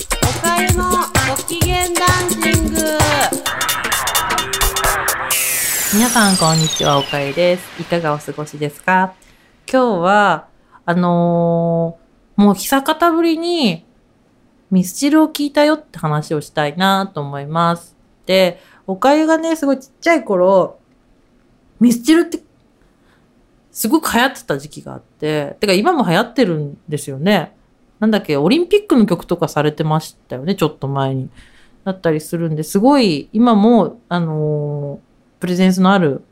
おかゆのご機嫌ダンシング皆さん、こんにちは。おかゆです。いかがお過ごしですか？今日は、あのーもう久方ぶりに、ミスチルを聞いたよって話をしたいなと思います。で、おかゆがね、すごいちっちゃい頃、ミスチルって、すごく流行ってた時期があって、てか今も流行ってるんですよね。なんだっけ、オリンピックの曲とかされてましたよね、ちょっと前に。だったりするんで、すごい、今も、あのープレゼンスのある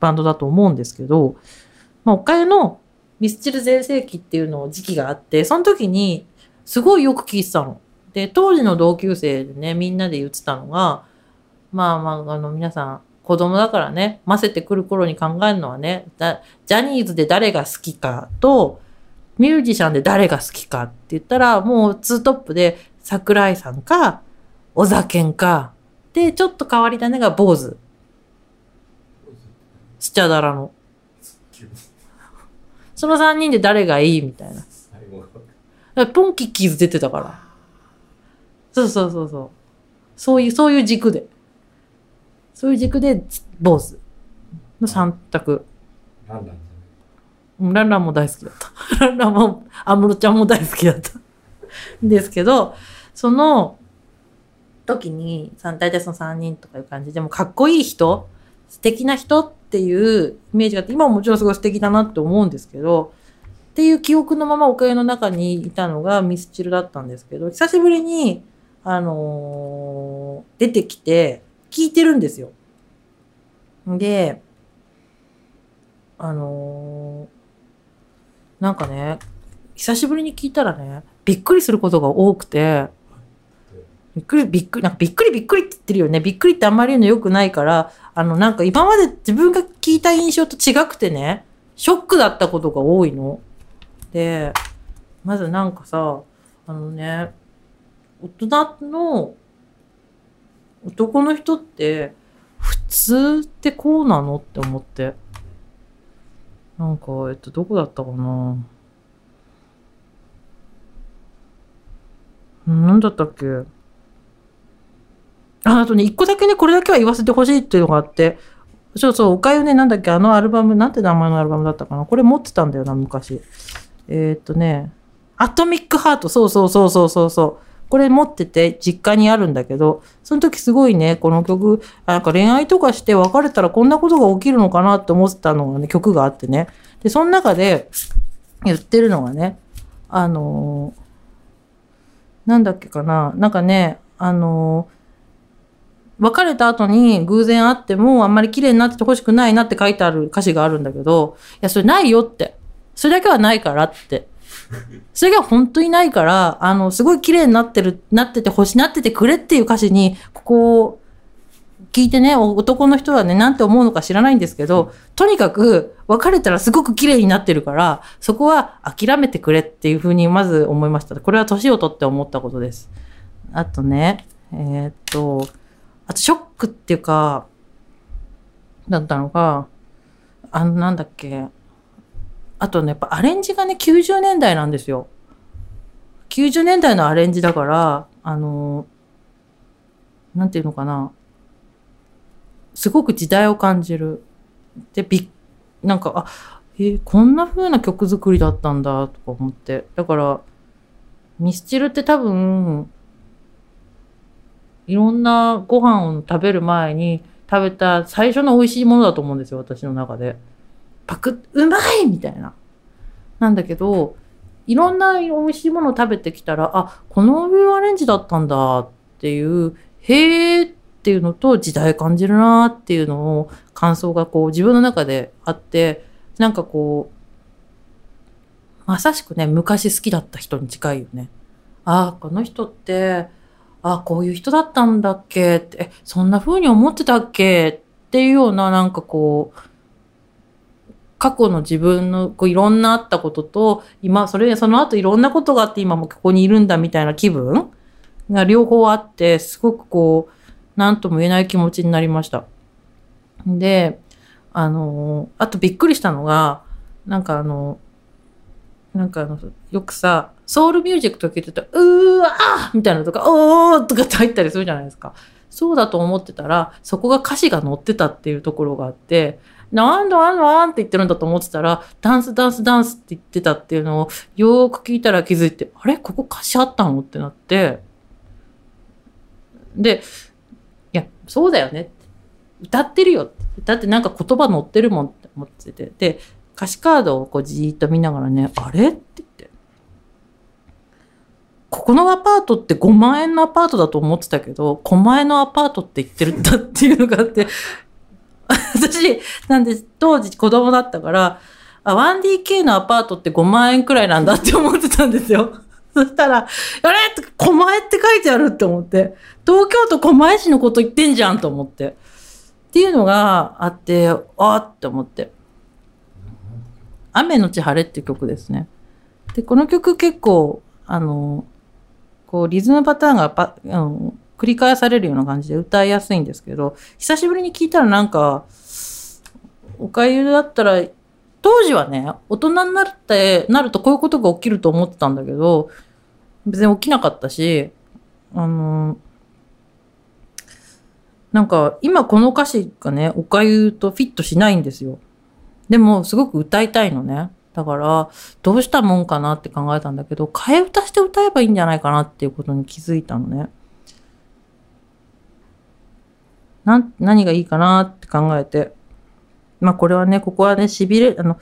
バンドだと思うんですけど、まあ、おかゆのミスチル全盛期っていうのを時期があって、その時にすごいよく聴いてたの。で、当時の同級生でね、みんなで言ってたのが、まあまあ、あの、皆さん、子供だからね、混ぜてくる頃に考えるのはね、ジャニーズで誰が好きかと、ミュージシャンで誰が好きかって言ったら、もうツートップで桜井さんか、小酒んか、で、ちょっと変わり種が坊主。スチャダラの。その3人で誰がいいみたいな。ポンキッキーズ出てたから。そうそうそうそう。そういう、そういう軸で。そういう軸で、坊主の3択。ランランうんランランも大好きだった。ランランも、安室ちゃんも大好きだった。ですけど、その時に、大体その3人とかいう感じでもかっこいい人、素敵な人っていうイメージがあって、今ももちろんすごい素敵だなって思うんですけど、っていう記憶のままおかゆの中にいたのがミスチルだったんですけど、久しぶりに、あのー出てきて、聞いてるんですよ。で、あのーなんかね、久しぶりに聞いたらね、びっくりすることが多くて、びっくりびっくり、なんかびっくりびっくりって言ってるよね。びっくりってあんまり言うの良くないから、あの、なんか今まで自分が聞いた印象と違くてね、ショックだったことが多いの。で、まずなんかさ、あのね、大人の男の人って普通ってこうなのって思って。なんか、えっと、どこだったかな。うんなんだったっけ。あ、あとね、一個だけね、これだけは言わせてほしいっていうのがあって、そうそう、おかゆね、なんだっけ、あのアルバム、なんて名前のアルバムだったかな。これ持ってたんだよな、昔。えーっとね、アトミックハート、そうそうそうそうそうそう。これ持ってて実家にあるんだけど、その時すごいね、この曲、なんか恋愛とかして別れたらこんなことが起きるのかなって思ってたのがね、曲があってね。で、その中で言ってるのがね、あのーなんだっけかな、なんかね、あのー別れた後に偶然会ってもあんまり綺麗になっててほしくないなって書いてある歌詞があるんだけど、いや、それないよって。それだけはないからって。それが本当にないから、あの、すごい綺麗になってる、なってて欲し、なっててくれっていう歌詞に、ここを聞いてね、男の人はね、なんて思うのか知らないんですけど、とにかく別れたらすごく綺麗になってるから、そこは諦めてくれっていうふうにまず思いました。これは年を取って思ったことです。あとね、えーっと、あとショックっていうか、だったのが、あの、なんだっけ、あとね、やっぱアレンジがね、90年代なんですよ。90年代のアレンジだから、あの、なんていうのかな。すごく時代を感じる。で、びっ、なんか、あ、えーこんな風な曲作りだったんだ、とか思って。だから、ミスチルって多分、いろんなご飯を食べる前に食べた最初の美味しいものだと思うんですよ、私の中で。パクッ、うまいみたいな。なんだけど、いろんな美味しいものを食べてきたら、あ、このビューアレンジだったんだっていう、へーっていうのと時代感じるなっていうのを感想がこう自分の中であって、なんかこう、まさしくね、昔好きだった人に近いよね。ああ、この人って、ああ、こういう人だったんだっけって、え、そんな風に思ってたっけっていうような、なんかこう、過去の自分のこういろんなあったことと、今、それで、その後いろんなことがあって今もここにいるんだみたいな気分が両方あって、すごくこう、なんとも言えない気持ちになりました。で、あのあとびっくりしたのが、なんかあの、なんかあの、よくさ、ソウルミュージックとか聞いてたら、うーわーみたいなのとか、おーとかって入ったりするじゃないですか。そうだと思ってたら、そこが歌詞が載ってたっていうところがあって、なんだなんだって言ってるんだと思ってたら、ダンスダンスダンスって言ってたっていうのをよーく聞いたら気づいて、あれ？ここ歌詞あったの？ってなって、で、いや、そうだよねって。歌ってるよって。だってなんか言葉載ってるもんって思ってて。で、歌詞カードをこうじーっと見ながらね、あれ？って言って。ここのアパートって5万円のアパートだと思ってたけど、狛江のアパートって言ってるんだっていうのがあって、私、なんで当時子供だったから、あ、1DK のアパートって5万円くらいなんだって思ってたんですよ。そしたら、あれ？って狛江って書いてあるって思って、東京都狛江市のこと言ってんじゃんと思って。っていうのがあって、あーって思って。雨のち晴れっていう曲ですね。で、この曲結構、あの、こうリズムパターンがパ、うん、繰り返されるような感じで歌いやすいんですけど、久しぶりに聞いたらなんか、おかゆだったら、当時はね、大人になって、なるとこういうことが起きると思ってたんだけど、別に起きなかったし、あの、なんか今この歌詞がね、おかゆとフィットしないんですよ。でもすごく歌いたいのね。だから、どうしたもんかなって考えたんだけど、替え歌して歌えばいいんじゃないかなっていうことに気づいたのね。な、何がいいかなって考えて。まあこれはね、ここはね、痺れ、あの、こ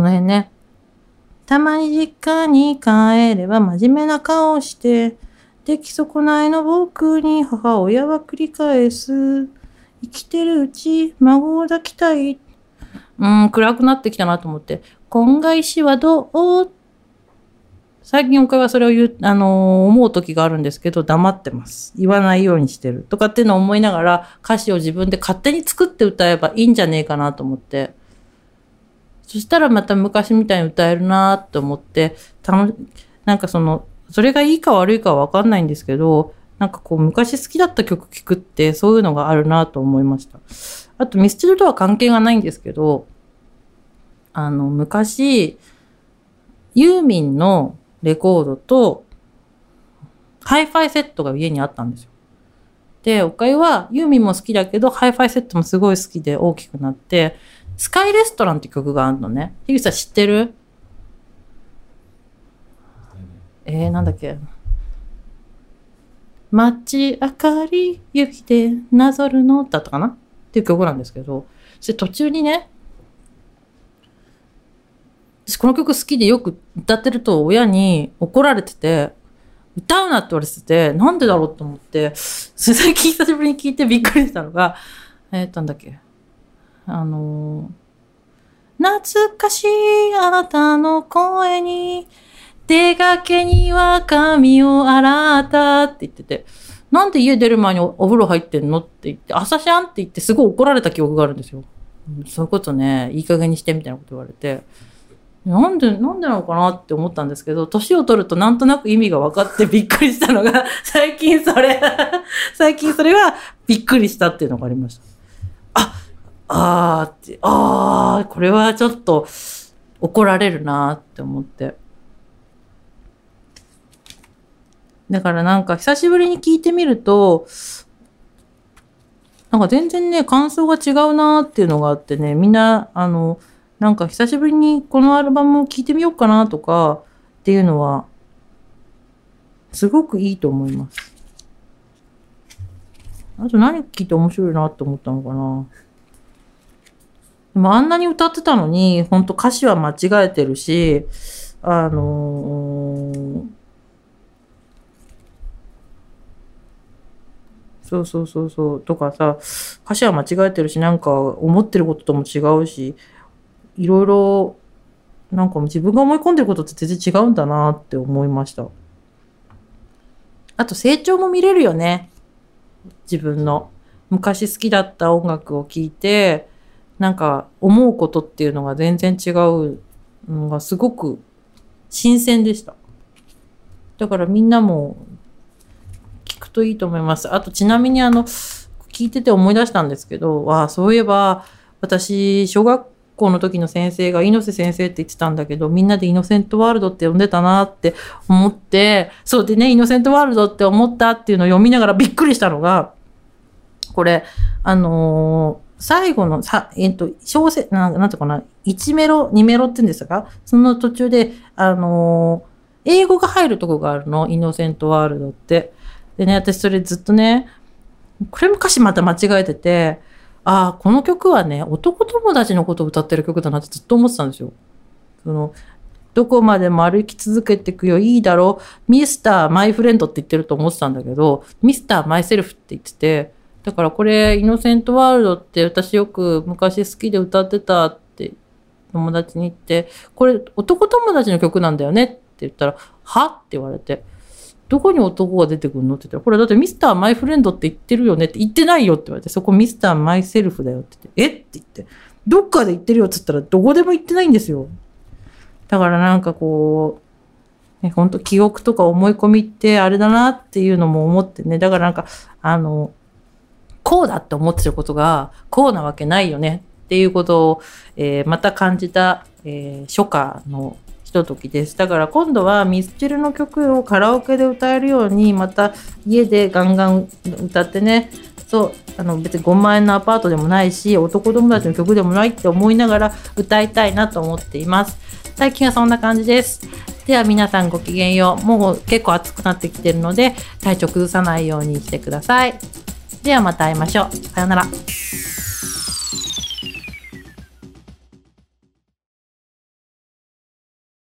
の辺ね。たまに実家に帰れば真面目な顔をして、出来損ないの僕に母親は繰り返す。生きてるうち孫を抱きたい。うん、暗くなってきたなと思って。今外しはどう？最近おかはそれを言う、あのー思う時があるんですけど、黙ってます。言わないようにしてる。とかっていうのを思いながら、歌詞を自分で勝手に作って歌えばいいんじゃねえかなと思って。そしたらまた昔みたいに歌えるなと思って、たの、なんかその、それがいいか悪いかはわかんないんですけど、なんかこう昔好きだった曲聴くってそういうのがあるなと思いました。あとミスチルとは関係がないんですけど、あの昔、ユーミンのレコードとハイファイセットが家にあったんですよ。で、おかゆはユーミンも好きだけど、ハイファイセットもすごい好きで大きくなって、スカイレストランって曲があるのね。樋口さん知ってる？えー、なんだっけ？街明かり指でなぞるの？だったかな？っていう曲なんですけど、それ途中にね、私この曲好きでよく歌ってると親に怒られてて、歌うなって言われてて、なんでだろうと思って、それ最近久しぶりに聞いてびっくりしたのが、えー、っとなんだっけ、あのー懐かしいあなたの声に、出かけには髪を洗ったって言ってて、なんで家出る前におお風呂入ってんのって言って、朝シャンって言ってすごい怒られた記憶があるんですよ。そういうことね、いい加減にしてみたいなこと言われて。なんで、なんでなのかなって思ったんですけど、年を取るとなんとなく意味が分かってびっくりしたのが、最近それ、最近それはびっくりしたっていうのがありました。あ、あーって、あー、これはちょっと怒られるなって思って。だからなんか久しぶりに聞いてみると、なんか全然ね、感想が違うなっていうのがあってね、みんな、あの、なんか久しぶりにこのアルバムを聴いてみようかなとかっていうのは、すごくいいと思います。あと何聞いて面白いなって思ったのかな。でもあんなに歌ってたのに、本当歌詞は間違えてるし、あのーそうそうそうそう。とかさ、歌詞は間違えてるし、なんか思ってることとも違うし、いろいろ、なんか自分が思い込んでることって全然違うんだなって思いました。あと成長も見れるよね。自分の。昔好きだった音楽を聴いて、なんか思うことっていうのが全然違うのがすごく新鮮でした。だからみんなも聞くといいと思います。あとちなみにあの、聞いてて思い出したんですけど、わあ、そういえば私、小学校の時の先生が猪瀬先生って言ってたんだけど、みんなでイノセントワールドって呼んでたなって思って、そうでね、イノセントワールドって思ったっていうのを読みながらびっくりしたのが、これ、あのー最後のさ、えっ、と、小説、なんなんていうかな、1メロ、2メロって言うんですか？その途中で、あのー英語が入るとこがあるの、イノセントワールドって。でね、私それずっとね、これ昔また間違えてて、ああ、この曲はね、男友達のことを歌ってる曲だなってずっと思ってたんですよ。その、どこまでも歩き続けていくよ、いいだろう、ミスターマイフレンドって言ってると思ってたんだけど、ミスターマイセルフって言ってて、だからこれ、イノセントワールドって私よく昔好きで歌ってたって友達に言って、これ男友達の曲なんだよねって言ったら、は？って言われて、どこに男が出てくるの？って言ったら、これだってミスターマイフレンドって言ってるよねって言ってないよって言われて、そこミスターマイセルフだよって言って、え？って言って、どっかで言ってるよって言ったら、どこでも言ってないんですよ。だからなんかこう、ね、本当記憶とか思い込みってあれだなっていうのも思ってね。だからなんか、あの、こうだって思ってることが、こうなわけないよねっていうことを、えーまた感じた、えー初夏のひとときです。だから今度はミスチルの曲をカラオケで歌えるように、また家でガンガン歌ってね、そう、あの別に5万円のアパートでもないし、男友達の曲でもないって思いながら歌いたいなと思っています。最近はそんな感じです。では皆さんごきげんよう。もう結構暑くなってきてるので、体調崩さないようにしてください。ではまた会いましょう。さようなら。